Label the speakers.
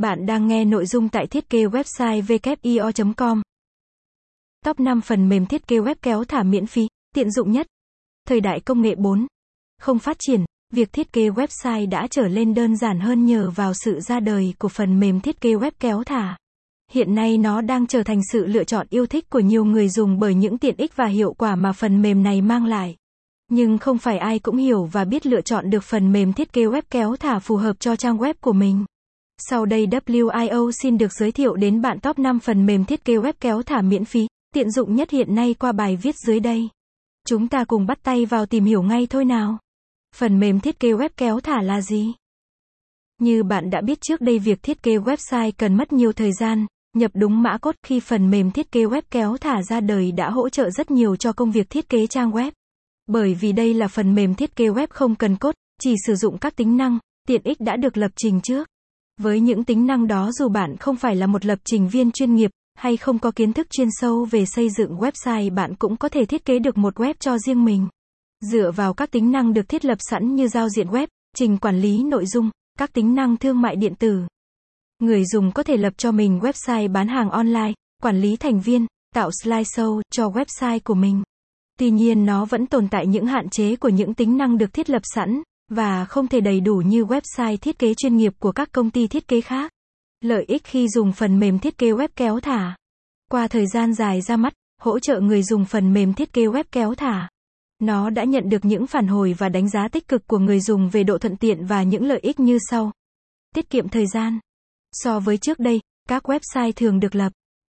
Speaker 1: Bạn đang nghe nội dung tại thiết kế website wio.com. Top 5 phần mềm thiết kế web kéo thả miễn phí, tiện dụng nhất. Thời đại công nghệ 4. Không phát triển, việc thiết kế website đã trở lên đơn giản hơn nhờ vào sự ra đời của phần mềm thiết kế web kéo thả. Hiện nay nó đang trở thành sự lựa chọn yêu thích của nhiều người dùng bởi những tiện ích và hiệu quả mà phần mềm này mang lại. Nhưng không phải ai cũng hiểu và biết lựa chọn được phần mềm thiết kế web kéo thả phù hợp cho trang web của mình. Sau đây WIO xin được giới thiệu đến bạn top 5 phần mềm thiết kế web kéo thả miễn phí, tiện dụng nhất hiện nay qua bài viết dưới đây. Chúng ta cùng bắt tay vào tìm hiểu ngay thôi nào. Phần mềm thiết kế web kéo thả là gì? Như bạn đã biết trước đây việc thiết kế website cần mất nhiều thời gian, nhập đúng mã cốt khi phần mềm thiết kế web kéo thả ra đời đã hỗ trợ rất nhiều cho công việc thiết kế trang web. Bởi vì đây là phần mềm thiết kế web không cần cốt, chỉ sử dụng các tính năng, tiện ích đã được lập trình trước. Với những tính năng đó dù bạn không phải là một lập trình viên chuyên nghiệp, hay không có kiến thức chuyên sâu về xây dựng website bạn cũng có thể thiết kế được một web cho riêng mình. Dựa vào các tính năng được thiết lập sẵn như giao diện web, trình quản lý nội dung, các tính năng thương mại điện tử. Người dùng có thể lập cho mình website bán hàng online, quản lý thành viên, tạo slideshow cho website của mình. Tuy nhiên nó vẫn tồn tại những hạn chế của những tính năng được thiết lập sẵn, và không thể đầy đủ như website thiết kế chuyên nghiệp của các công ty thiết kế khác. Lợi ích khi dùng phần mềm thiết kế web kéo thả. Qua thời gian dài ra mắt, hỗ trợ người dùng phần mềm thiết kế web kéo thả. Nó đã nhận được những phản hồi và đánh giá tích cực của người dùng về độ thuận tiện và những lợi ích như sau. Tiết kiệm thời gian. So với trước đây, các website thường được lập,